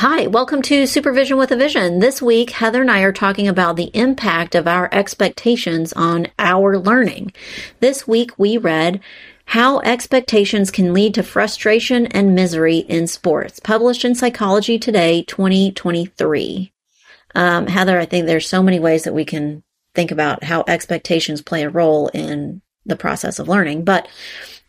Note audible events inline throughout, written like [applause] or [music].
Hi, welcome to Supervision with a Vision. This week, Heather and I are talking about the impact of our expectations on our learning. This week, we read How Expectations Can Lead to Frustration and Misery in Sports, published in Psychology Today 2023. Um, Heather, I think there's so many ways that we can think about how expectations play a role in the process of learning. But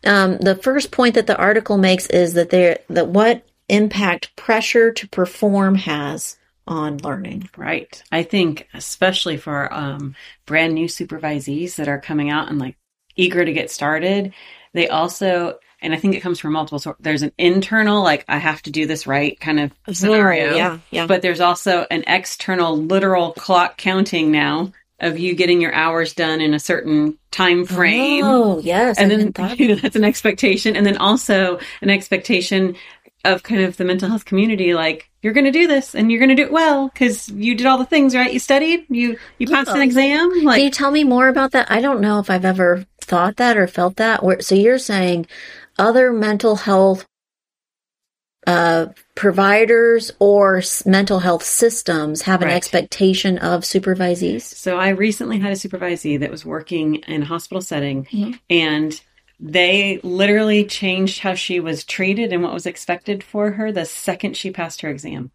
um, the first point that the article makes is that there that what impact pressure to perform has on learning. Right. I think especially for um, brand new supervisees that are coming out and like eager to get started, they also and I think it comes from multiple sources. There's an internal, like I have to do this right kind of scenario. Yeah, yeah. But there's also an external, literal clock counting now of you getting your hours done in a certain time frame. Oh, yes. And I then you know, [laughs] that's an expectation. And then also an expectation of kind of the mental health community, like you're going to do this and you're going to do it well because you did all the things right. You studied, you you passed an exam. Can Like you tell me more about that? I don't know if I've ever thought that or felt that. So you're saying other mental health uh, providers or s- mental health systems have an Right. expectation of supervisees? So I recently had a supervisee that was working in a hospital setting Mhm. and they literally changed how she was treated and what was expected for her the second she passed her exam.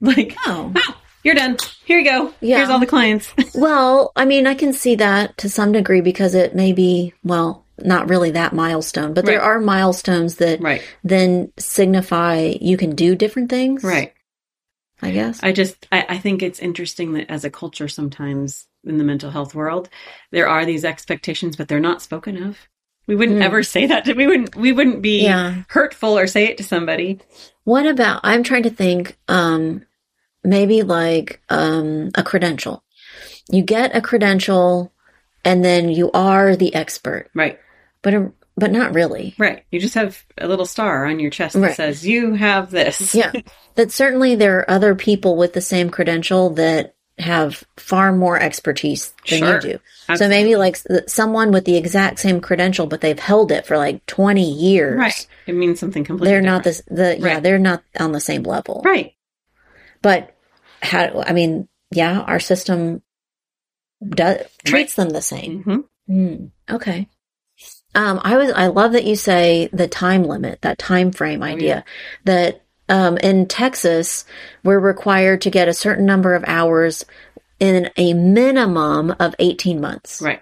Like, Oh, "Ah, you're done. Here you go. Yeah. Here's all the clients. [laughs] well, I mean, I can see that to some degree because it may be, well, not really that milestone, but there are milestones that right. then signify you can do different things. Right. I guess. I just I, I think it's interesting that as a culture sometimes in the mental health world, there are these expectations, but they're not spoken of. We wouldn't Hmm. ever say that to we wouldn't we wouldn't be Yeah. hurtful or say it to somebody. What about I'm trying to think um maybe like um a credential. You get a credential and then you are the expert. Right. But um, but not really. Right. You just have a little star on your chest that Right. says you have this. Yeah. [laughs] That certainly there are other people with the same credential that have far more expertise than Sure. you do. So maybe like someone with the exact same credential but they've held it for like 20 years. Right. It means something completely They're not different. this the yeah, Right. they're not on the same level. Right. But how, I mean, yeah, our system does, treats them the same. hmm Hmm, okay. Um, I was, I love that you say the time limit, that time frame idea that, um, in Texas, we're required to get a certain number of hours in a minimum of 18 months. Right.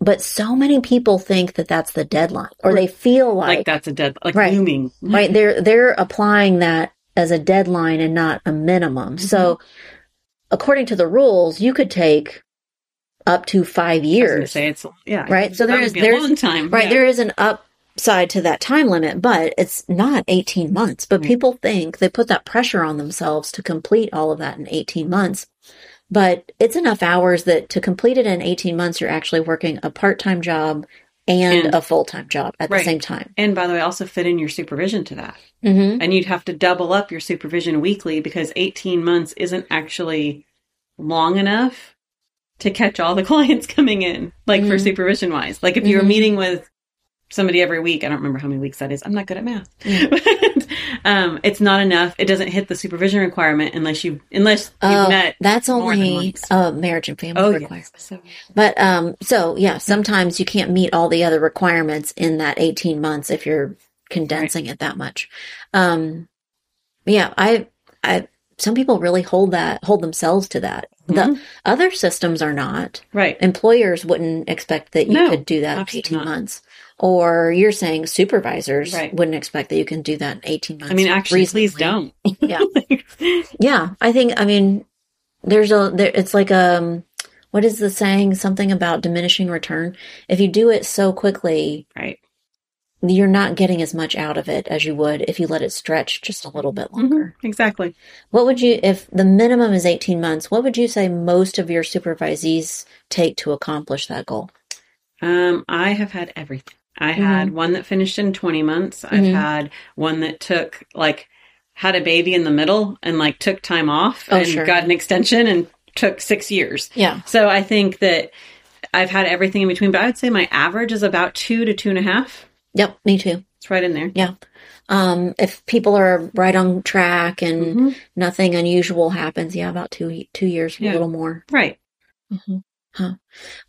But so many people think that that's the deadline or they feel Like, like, that's a deadline, like Right. looming. right, they're, they're applying that as a deadline and not a minimum. So according to the rules, you could take up to five years. say it's yeah. Right, so there is- there's- long time. Right, Yeah. there is an upside to that time limit, but it's not 18 months. But Right. people think they put that pressure on themselves to complete all of that in 18 months. But it's enough hours that to complete it in 18 months, you're actually working a part time job and, And- a full time job at Right. the same time. And by the way, also fit in your supervision to that. Mm-hmm. And you'd have to double up your supervision weekly because 18 months isn't actually long enough to catch all the [laughs] clients coming in, like for Mhm. supervision wise. Like if you were Mhm. meeting with somebody every week, I don't remember how many weeks that is. I'm not good at math. Yeah. [laughs] but, um, it's not enough. It doesn't hit the supervision requirement unless you unless you've Oh, met. that's only a marriage and family Oh, requirement. yes. So, But um, so yeah, sometimes you can't meet all the other requirements in that 18 months if you're condensing it that much. Um, yeah, I, I, some people really hold that, hold themselves to that. The Mhm. other systems are not. right. Employers wouldn't expect that you No, could do that in 18 not. months. Or you're saying supervisors Right. wouldn't expect that you can do that in 18 months. I mean, actually, please don't. [laughs] Yeah. [laughs] Yeah, I think I mean there's a there it's like um what is the saying something about diminishing return? If you do it so quickly, right. you're not getting as much out of it as you would if you let it stretch just a little bit longer. Mm-hmm. Exactly. What would you, if the minimum is 18 months, what would you say most of your supervisees take to accomplish that goal? Um, I have had everything. I had Mm-hmm. one that finished in 20 months. I've Mhm. had one that took like had a baby in the middle and like took time off Oh, and sure. got an extension and took six years. Yeah. So I think that I've had everything in between, but I would say my average is about two to two and a half. Yep. Me too. It's right in there. Yeah. Um, if people are right on track and Mhm. nothing unusual happens, yeah, about two, two years, Yeah. a little more. Right. Huh.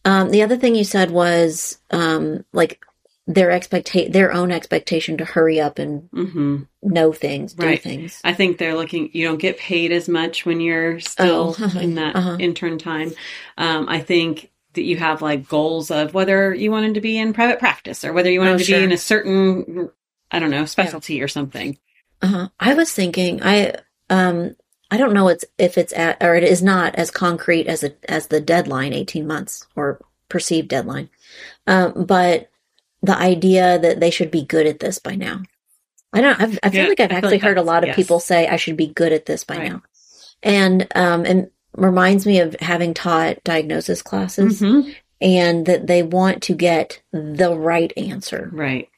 Um, the other thing you said was, um, like their expecta- their own expectation to hurry up and hmm know things, do Right. things. I think they're looking, you don't get paid as much when you're still Oh, [laughs] in that uh-huh. intern time. Um, I think that you have like goals of whether you wanted to be in private practice or whether you wanted Oh, to sure. be in a certain, I don't know, specialty or something. Uh-huh. I was thinking, I, um, I don't know it's, if it's at, or it is not as concrete as a, as the deadline, 18 months or perceived deadline. Um, but the idea that they should be good at this by now. I don't, I've, I feel Yeah, like I've feel actually like heard a lot of yes. people say I should be good at this by Right. now. And, um, and reminds me of having taught diagnosis classes hmm and that they want to get the right answer. Right.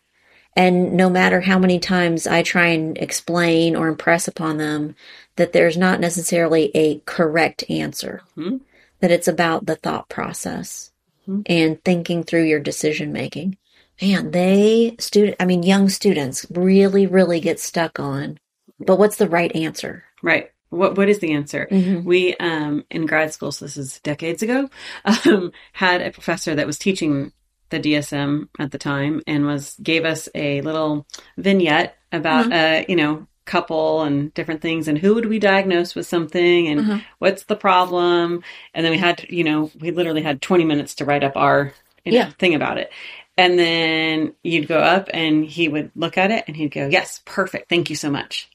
And no matter how many times I try and explain or impress upon them that there's not necessarily a correct answer, Mhm. that it's about the thought process Mhm. and thinking through your decision making. Man, they student, I mean, young students really, really get stuck on, but what's the right answer? Right. What What is the answer? Mhm. We, um, in grad school, so this is decades ago, [laughs] um, had a professor that was teaching the DSM at the time and was gave us a little vignette about, uh, you know, couple and different things and who would we diagnose with something and Uh-huh. what's the problem and then we had you know we literally had 20 minutes to write up our you know, Yeah. thing about it and then you'd go up and he would look at it and he'd go yes perfect. Thank you so much.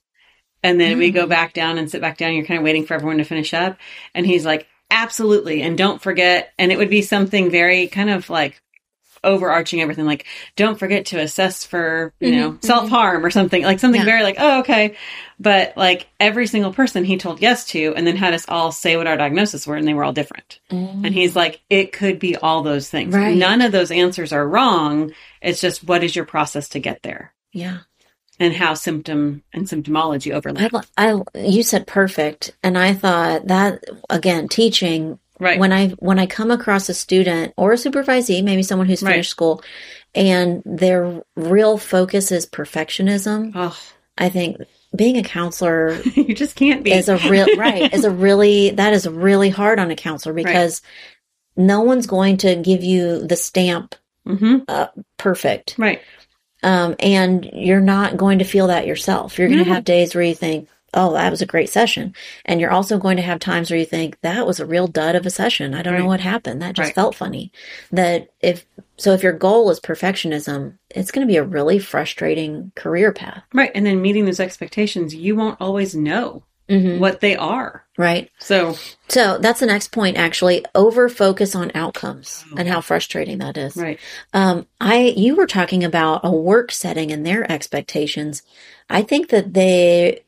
And then we go Mm. back down and sit back down. You're kind of waiting for everyone to finish up. And he's like absolutely. And don't forget. And it would be something very kind of like overarching everything like don't forget to assess for you know Mhm, self-harm or something like something Yeah. very like oh okay but like every single person he told yes to and then had us all say what our diagnosis were and they were all different Mm. and he's like it could be all those things Right. none of those answers are wrong it's just what is your process to get there yeah. and how symptom and symptomology I, overlap li- I, you said perfect. And I thought that again, teaching right when I when I come across a student or a supervisee, maybe someone who's Right. finished school, and their real focus is perfectionism, oh I think being a counselor [laughs] you just can't be is a real right is a [laughs] really that is really hard on a counselor because no one's going to give you the stamp hmm perfect, right um, and you're not going to feel that yourself. You're going to No. have days where you think. Oh, that was a great session. And you're also going to have times where you think that was a real dud of a session. I don't know what happened. That just Right. felt funny. That if, so if your goal is perfectionism, it's going to be a really frustrating career path. right and then meeting those expectations you won't always know hmm what they are Right. so So that's the next point, actually. Over focus on outcomes and how frustrating that is. right Um, I, you were talking about a work setting and their expectations. I think that they,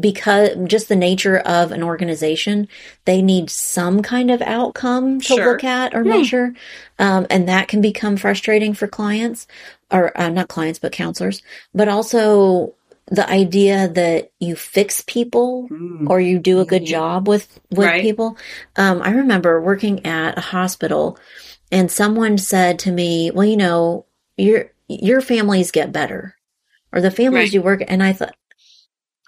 because just the nature of an organization, they need some kind of outcome to Sure. look at or Hmm. measure. Um, and that can become frustrating for clients or uh, not clients, but counselors, but also the idea that you fix people Mm. or you do a good job with with Right. people. Um, I remember working at a hospital, and someone said to me, "Well, you know, your your families get better, or the families Right. you work." And I thought,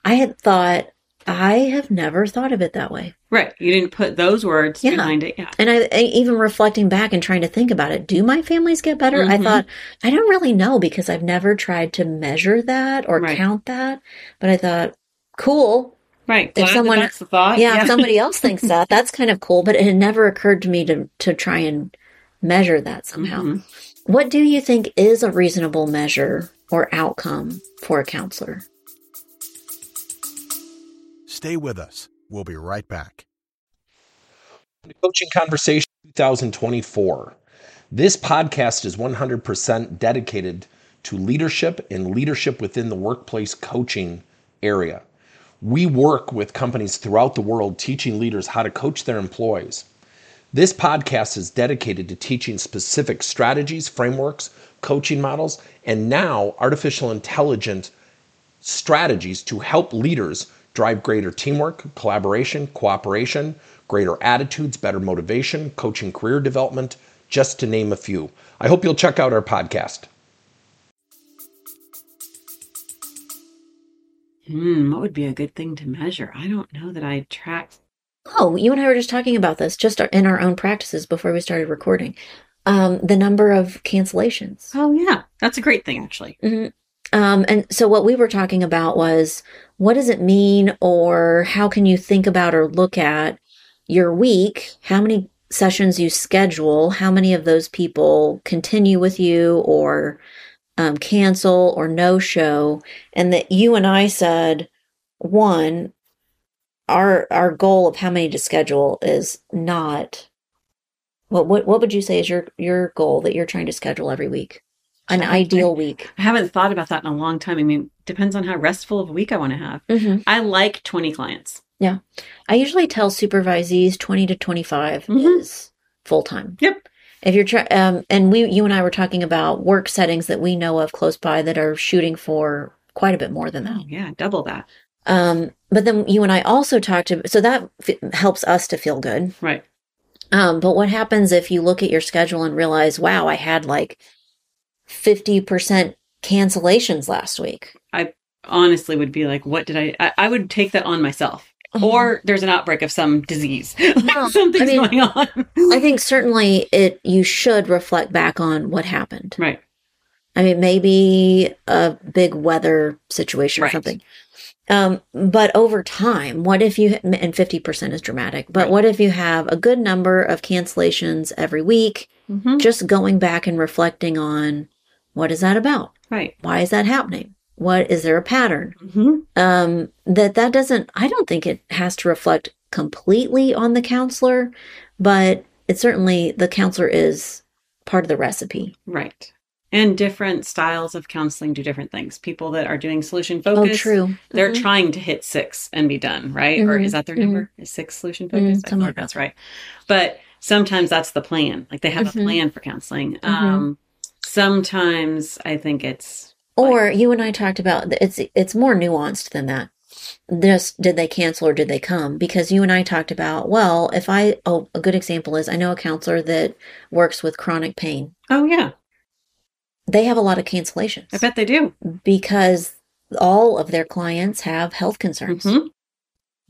I had thought, I have never thought of it that way. right you didn't put those words Yeah. behind it yeah And I, I even reflecting back and trying to think about it, do my families get better? I Mhm. thought I don't really know because I've never tried to measure that or Right. count that. But I thought, cool, right Glad that someone- that's the thought yeah, if somebody else thinks [laughs] that, that's kind of cool. But it had never occurred to me to to try and measure that somehow. Mhm. What do you think is a reasonable measure or outcome for a counselor? Stay with us. We'll be right back. Coaching Conversation 2024. This podcast is 100% dedicated to leadership and leadership within the workplace coaching area. We work with companies throughout the world teaching leaders how to coach their employees. This podcast is dedicated to teaching specific strategies, frameworks, coaching models, and now artificial intelligence strategies to help leaders drive greater teamwork, collaboration, cooperation, greater attitudes, better motivation, coaching career development, just to name a few. I hope you'll check out our podcast. Hmm, what would be a good thing to measure? I don't know that I track. Oh, you and I were just talking about this just in our own practices before we started recording. Um, the number of cancellations. Oh, yeah. That's a great thing, actually. Mhm. Um, and so what we were talking about was what does it mean or how can you think about or look at your week, how many sessions you schedule, how many of those people continue with you or um, cancel or no show, and that you and I said, one, our our goal of how many to schedule is not what what what would you say is your your goal that you're trying to schedule every week? An I- ideal week. I haven't thought about that in a long time. I mean, depends on how restful of a week I want to have. Mm-hmm. I like 20 clients. Yeah. I usually tell supervisees 20 to 25 Mhm. is full time. Yep. If you're trying, um, and we, you and I were talking about work settings that we know of close by that are shooting for quite a bit more than that. Oh, yeah, double that. Um, but then you and I also talked to, so that f- helps us to feel good. Right. Um, but what happens if you look at your schedule and realize, wow, I had like 50% cancellations last week? I honestly, would be like, what did I, I? I would take that on myself. Or there's an outbreak of some disease. [laughs] Well, Something's I mean- going on. I think certainly it, you should reflect back on what happened. right. I mean, maybe a big weather situation or something. Um, but over time, what if you, and 50% is dramatic, but Right. what if you have a good number of cancellations every week, Mhm. just going back and reflecting on what is that about? Right. Why is that happening? What is there a pattern? hmm Um, that that doesn't, I don't think it has to reflect completely on the counselor, but it certainly, the counselor is part of the recipe. Right. And different styles of counseling do different things. People that are doing solution Oh, focus, true. they're Mhm. trying to hit six and be done, right? Or Mhm, is that their mhm. number? Is six solution Mhm, focused? I something thought like that. that's right. But sometimes that's the plan. Like they have a plan for counseling. Um, sometimes I think it's Or you and I talked about it's it's more nuanced than that. Just did they cancel or did they come? Because you and I talked about well, if I oh a good example is I know a counselor that works with chronic pain. oh yeah, They have a lot of cancellations I bet they do. because all of their clients have health concerns. Mhm.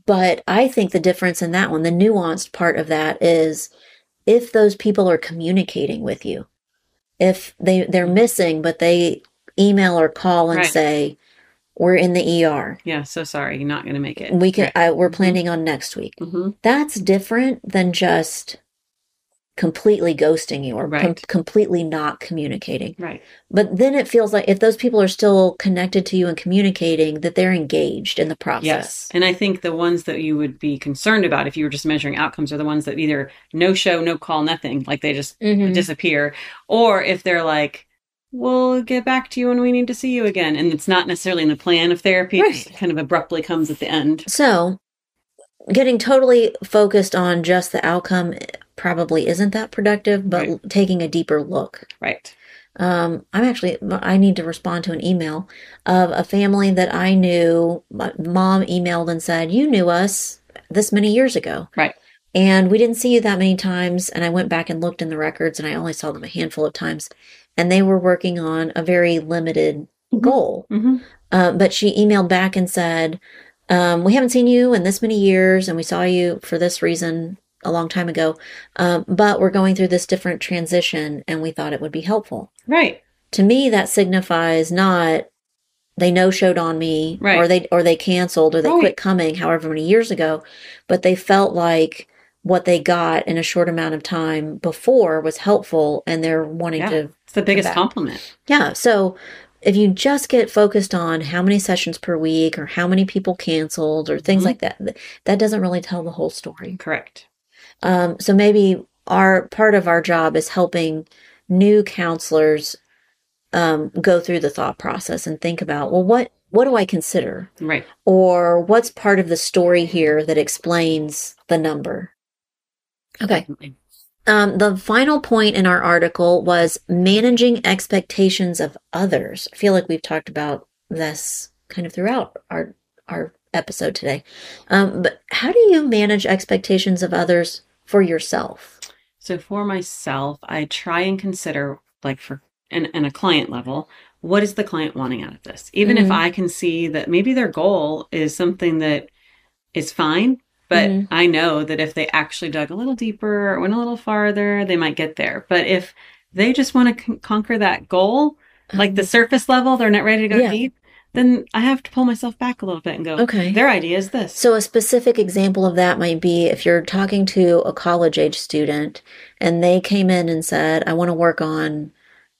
But I think the difference in that one, the nuanced part of that is if those people are communicating with you, if they they're missing, but they email or call and Right. say, "We're in the ER. Yeah, so sorry, you're not going to make it. We can. I, we're Mhm. planning on next week." hmm That's different than just completely ghosting you or com- completely not communicating. Right. But then it feels like if those people are still connected to you and communicating, that they're engaged in the process. Yes. And I think the ones that you would be concerned about if you were just measuring outcomes are the ones that either no show, no call, nothing, like they just Mhm. disappear, or if they're like, we'll get back to you when we need to see you again. And it's not necessarily in the plan of therapy, it just Right. kind of abruptly comes at the end. So, getting totally focused on just the outcome probably isn't that productive, but Right. taking a deeper look. Right. Um, I'm actually, I need to respond to an email of a family that I knew. My mom emailed and said, You knew us this many years ago. Right. And we didn't see you that many times. And I went back and looked in the records and I only saw them a handful of times. And they were working on a very limited Mhm. goal. hmm Uh, but she emailed back and said, um, "We haven't seen you in this many years, and we saw you for this reason a long time ago. Um, but we're going through this different transition, and we thought it would be helpful." Right. To me, that signifies not they no showed on me, Right. or they or they canceled, or they Right. quit coming, however many years ago, but they felt like what they got in a short amount of time before was helpful, and they're wanting Yeah. to It's the biggest compliment. yeah. So if you just get focused on how many sessions per week or how many people canceled or things Mhm. like that, that doesn't really tell the whole story. Correct. Um, so maybe our part of our job is helping new counselors um, go through the thought process and think about, well, what what do I consider, Right. or what's part of the story here that explains the number? Okay. Definitely. Um, the final point in our article was managing expectations of others. I feel like we've talked about this kind of throughout our our episode today. Um, but how do you manage expectations of others for yourself? So for myself, I try and consider, like for in, in a client level, what is the client wanting out of this? Even if Mhm. I can see that maybe their goal is something that is fine, but Mhm. I know that if they actually dug a little deeper or went a little farther, they might get there. But if they just want to con- conquer that goal, like the surface level, they're not ready to go Yeah. deep, then I have to pull myself back a little bit and go, Okay. their idea is this. So, a specific example of that might be if you're talking to a college age student and they came in and said, I want to work on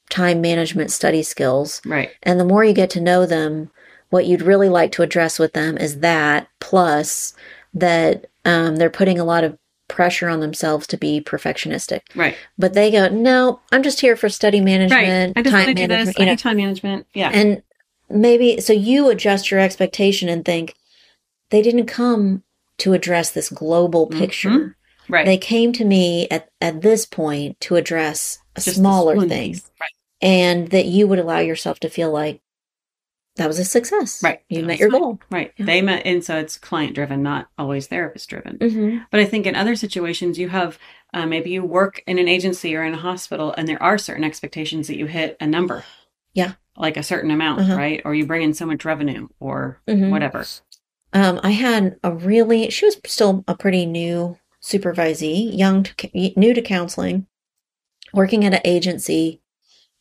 time management study skills. right. And the more you get to know them, what you'd really like to address with them is that, plus that um, they're putting a lot of pressure on themselves to be perfectionistic. Right. But they go, no, I'm just here for study Right. management, I just want time to do this. management. You know, time management. Yeah. and maybe so you adjust your expectation and think they didn't come to address this global Mhm. picture. right. They came to me at, at this point to address a Just smaller thing. Right. and that you would allow yourself to feel like that was a success. Right. You That met your fine. goal. Right. Yeah. They met, and so it's client driven, not always therapist driven. Mm-hmm. But I think in other situations, you have uh, maybe you work in an agency or in a hospital, and there are certain expectations that you hit a number. Yeah. Like a certain amount, Uh-huh. right? Or you bring in so much revenue or Mhm. whatever. Um, I had a really, she was still a pretty new supervisee, young, to, new to counseling, working at an agency.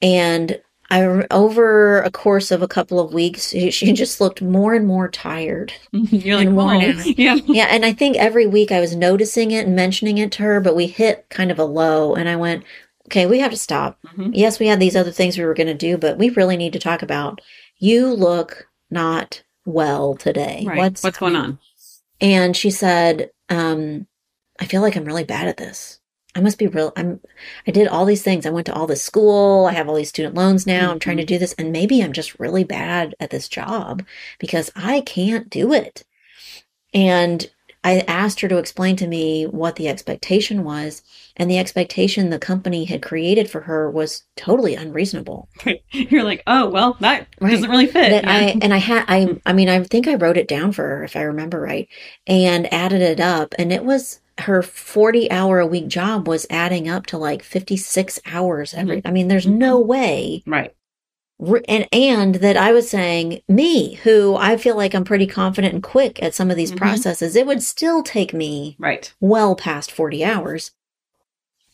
And I, over a course of a couple of weeks, she, just looked more and more tired. [laughs] You're like, worn out. Yeah. [laughs] Yeah. And I think every week I was noticing it and mentioning it to her, but we hit kind of a low. And I went, okay, we have to stop. Mhm. Yes, we had these other things we were going to do, but we really need to talk about you look not well today. Right. What's, going on? And she said, um, I feel like I'm really bad at this. I must be real. I'm, I did all these things. I went to all this school. I have all these student loans now. I'm trying to mm-hmm. do this. And maybe I'm just really bad at this job because I can't do it. And I asked her to explain to me what the expectation was. And the expectation the company had created for her was totally unreasonable. [laughs] You're like, oh, well, that Right. doesn't really fit. that Yeah. I and I had I [laughs] I mean I think I wrote it down for her if I remember right and added it up and it was her 40 hour a week job was adding up to like 56 hours every I mean there's no way right. and and that I was saying me who I feel like I'm pretty confident and quick at some of these Mhm. processes it would still take me Right. well past 40 hours.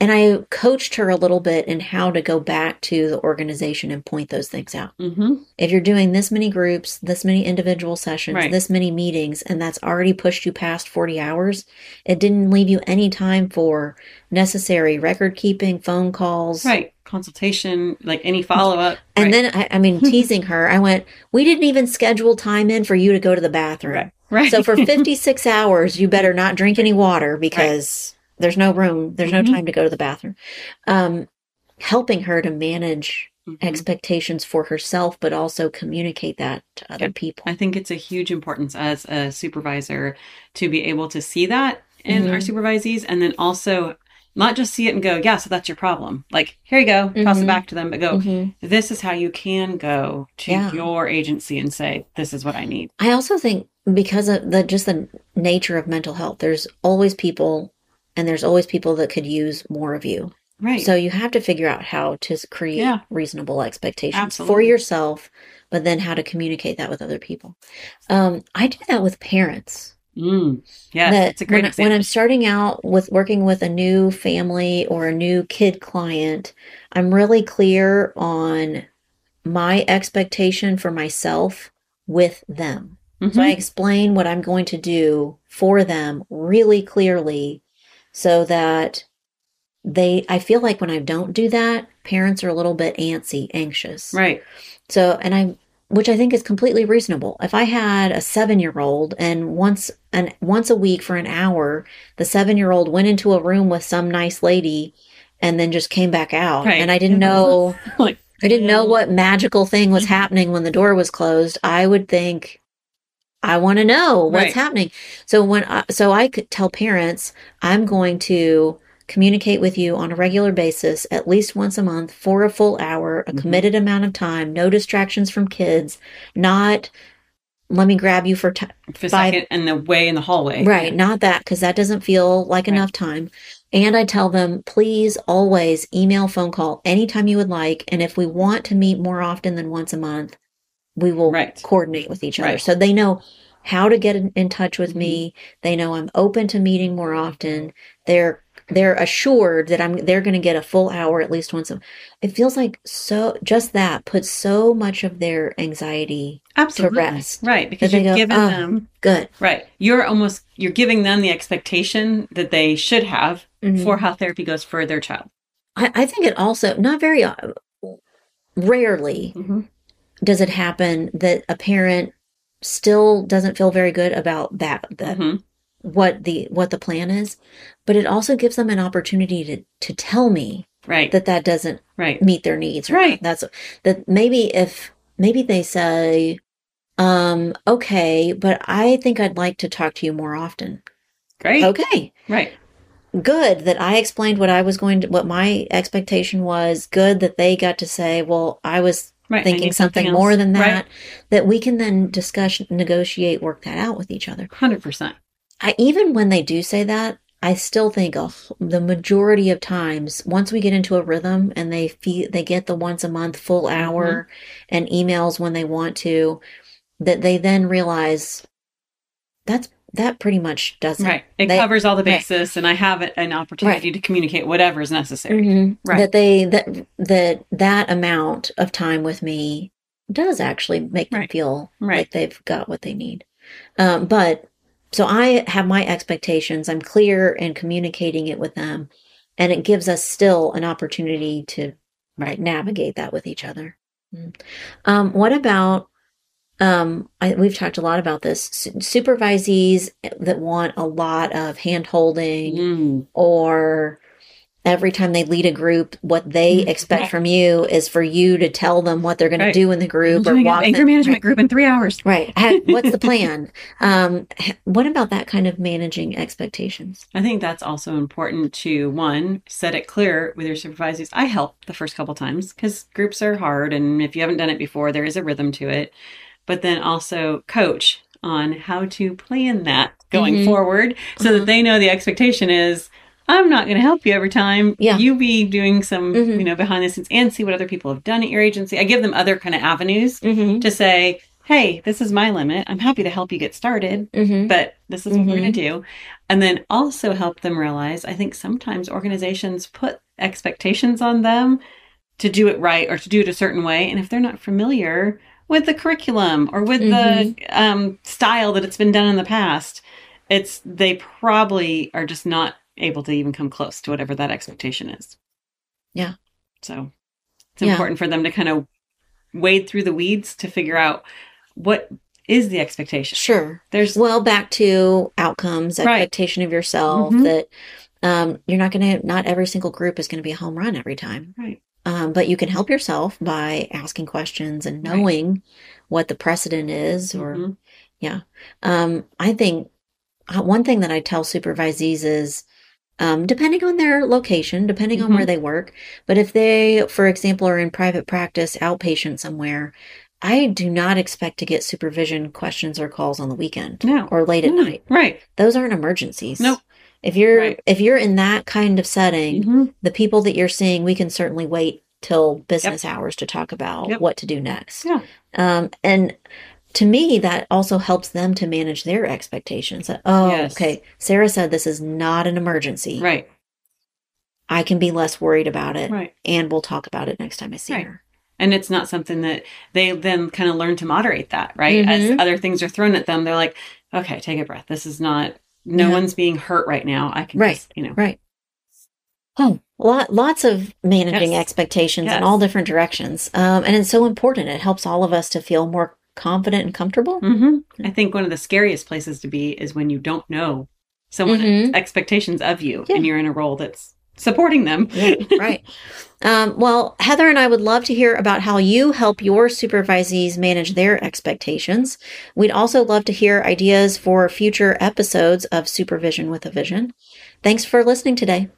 And I coached her a little bit in how to go back to the organization and point those things out Mm-hmm. if you're doing this many groups, this many individual sessions, Right. this many meetings, and that's already pushed you past 40 hours, it didn't leave you any time for necessary record keeping, phone calls. Right. Consultation, like any follow up. And then, I, I mean, teasing her, I went, We didn't even schedule time in for you to go to the bathroom. right. Right. So for [laughs] 56 hours, you better not drink any water because there's no room, there's Mhm. no time to go to the bathroom. Um, helping her to manage Mhm. expectations for herself, but also communicate that to other Yeah. people. I think it's a huge importance as a supervisor to be able to see that in our Mhm. supervisees and then also not just see it and go, yeah, so that's your problem. Like, here you go, toss Mhm. it back to them, but go, Mhm. this is how you can go to Yeah. your agency and say, this is what I need. I also think because of the just the nature of mental health, there's always people, and there's always people that could use more of you. Right. So you have to figure out how to create Yeah. reasonable expectations for yourself, but then how to communicate that with other people. Um, I do that with parents. mm. Yes, that it's a great when, example. when I'm starting out with working with a new family or a new kid client, I'm really clear on my expectation for myself with them. Mhm. So I explain what I'm going to do for them really clearly so that they, I feel like when I don't do that, parents are a little bit antsy, anxious. right. So, and I, which I think is completely reasonable. If I had a seven year old and once and once a week for an hour, the seven year old went into a room with some nice lady and then just came back out Right. and I didn't know [laughs] like, I didn't know what magical thing was happening when the door was closed. I would think, I want to know what's Right. happening. So when, I, so I could tell parents, I'm going to communicate with you on a regular basis, at least once a month for a full hour, a Mhm. committed amount of time, no distractions from kids, not let me grab you for time. for a Five- second and the way in the hallway. Right, not that because that doesn't feel like Right. enough time. And I tell them, please always email, phone call anytime you would like. And if we want to meet more often than once a month, we will Right. coordinate with each other. Right. So they know how to get in, in touch with Mm-hmm. me. They know I'm open to meeting more often. They're they're assured that I'm they're going to get a full hour at least once a it feels like so just that puts so much of their anxiety Absolutely. rest. Right. Because you're go, giving "Oh." them good right. You're almost you're giving them the expectation that they should have Mhm. for how therapy goes for their child. I, I think it also not very uh, rarely does it happen that a parent still doesn't feel very good about that that Mhm. what the what the plan is but it also gives them an opportunity to to tell me Right. that that doesn't right. meet their needs Right. that's that maybe if maybe they say um okay but i think i'd like to talk to you more often Great. okay Right. good that I explained what I was going to, what my expectation was. Good that they got to say, well, I was Right. Thinking need something, more than Right. that. That we can then discuss, negotiate, work that out with each other. 100%. I even when they do say that, I still think oh, the majority of times once we get into a rhythm and they feel they get the once a month full Mm-hmm. hour and emails when they want to, that they then realize that's that pretty much doesn't Right. It they- covers all the right. and I have an opportunity to communicate whatever is necessary. Mhm. Right. That they that that that amount of time with me does actually make them Right. feel Right. like they've got what they need. Um, but so I have my expectations. I'm clear in communicating it with them, and it gives us still an opportunity to Right. navigate that with each other. Mm. Um, what about? Um, I, we've talked a lot about this. Su- Supervisees that want a lot of hand holding Mm. or every time they lead a group, what they expect Right. from you is for you to tell them what they're going Right. to do in the group or doing an walk anger them- management right. group in three hours. Right. [laughs] What's the plan? um, what about that kind of managing expectations? I think that's also important to one, set it clear with your supervisors. I help the first couple times because groups are hard. And if you haven't done it before, there is a rhythm to it. But then also coach on how to plan that going Mhm. forward so Uh-huh. that they know the expectation is I'm not going to help you every time. Yeah. You be doing some, Mhm. you know, behind the scenes and see what other people have done at your agency. I give them other kind of avenues Mm-hmm. to say, hey, this is my limit. I'm happy to help you get started Mm-hmm. but this is what we're going to do. And then also help them realize I think sometimes organizations put expectations on them to do it right or to do it a certain way. And if they're not familiar with the curriculum or with the um, style that it's been done in the past, it's they probably are just not able to even come close to whatever that expectation is. Yeah. So it's Yeah. important for them to kind of wade through the weeds to figure out what is the expectation. Sure. There's Well, back to outcomes, Right. expectation of yourself Mhm. that um, you're not going to, not every single group is going to be a home run every time. right. Um, but you can help yourself by asking questions and Right. knowing what the precedent is or Mhm. Um, I think uh, one thing that I tell supervisees is, um, depending on their location, depending on where they work, but if they, for example, are in private practice, outpatient somewhere, I do not expect to get supervision questions or calls on the weekend No. or late at Mm, night. Right. Those aren't emergencies. Nope. If you're Right. if you're in that kind of setting, Mhm. the people that you're seeing, we can certainly wait till business hours to talk about Yep. what to do next. Yeah. Um, and to me, that also helps them to manage their expectations. That, oh, Yes. okay, Sarah said this is not an emergency. Right. I can be less worried about it, Right. and we'll talk about it next time I see Right. her. And it's not something that they then kind of learn to moderate that, right? As Mhm. other things are thrown at them, they're like, okay, take a breath. This is not, no Yeah. one's being hurt right now. I can Right. just, you know, Right. Oh, lot, lots of managing Yes. expectations in all different directions. Um, and it's so important. It helps all of us to feel more confident and comfortable. hmm I think one of the scariest places to be is when you don't know someone's Mhm. expectations of you Yeah. and you're in a role that's supporting them. right. Um, well, Heather and I would love to hear about how you help your supervisees manage their expectations. We'd also love to hear ideas for future episodes of Supervision with a Vision. Thanks for listening today.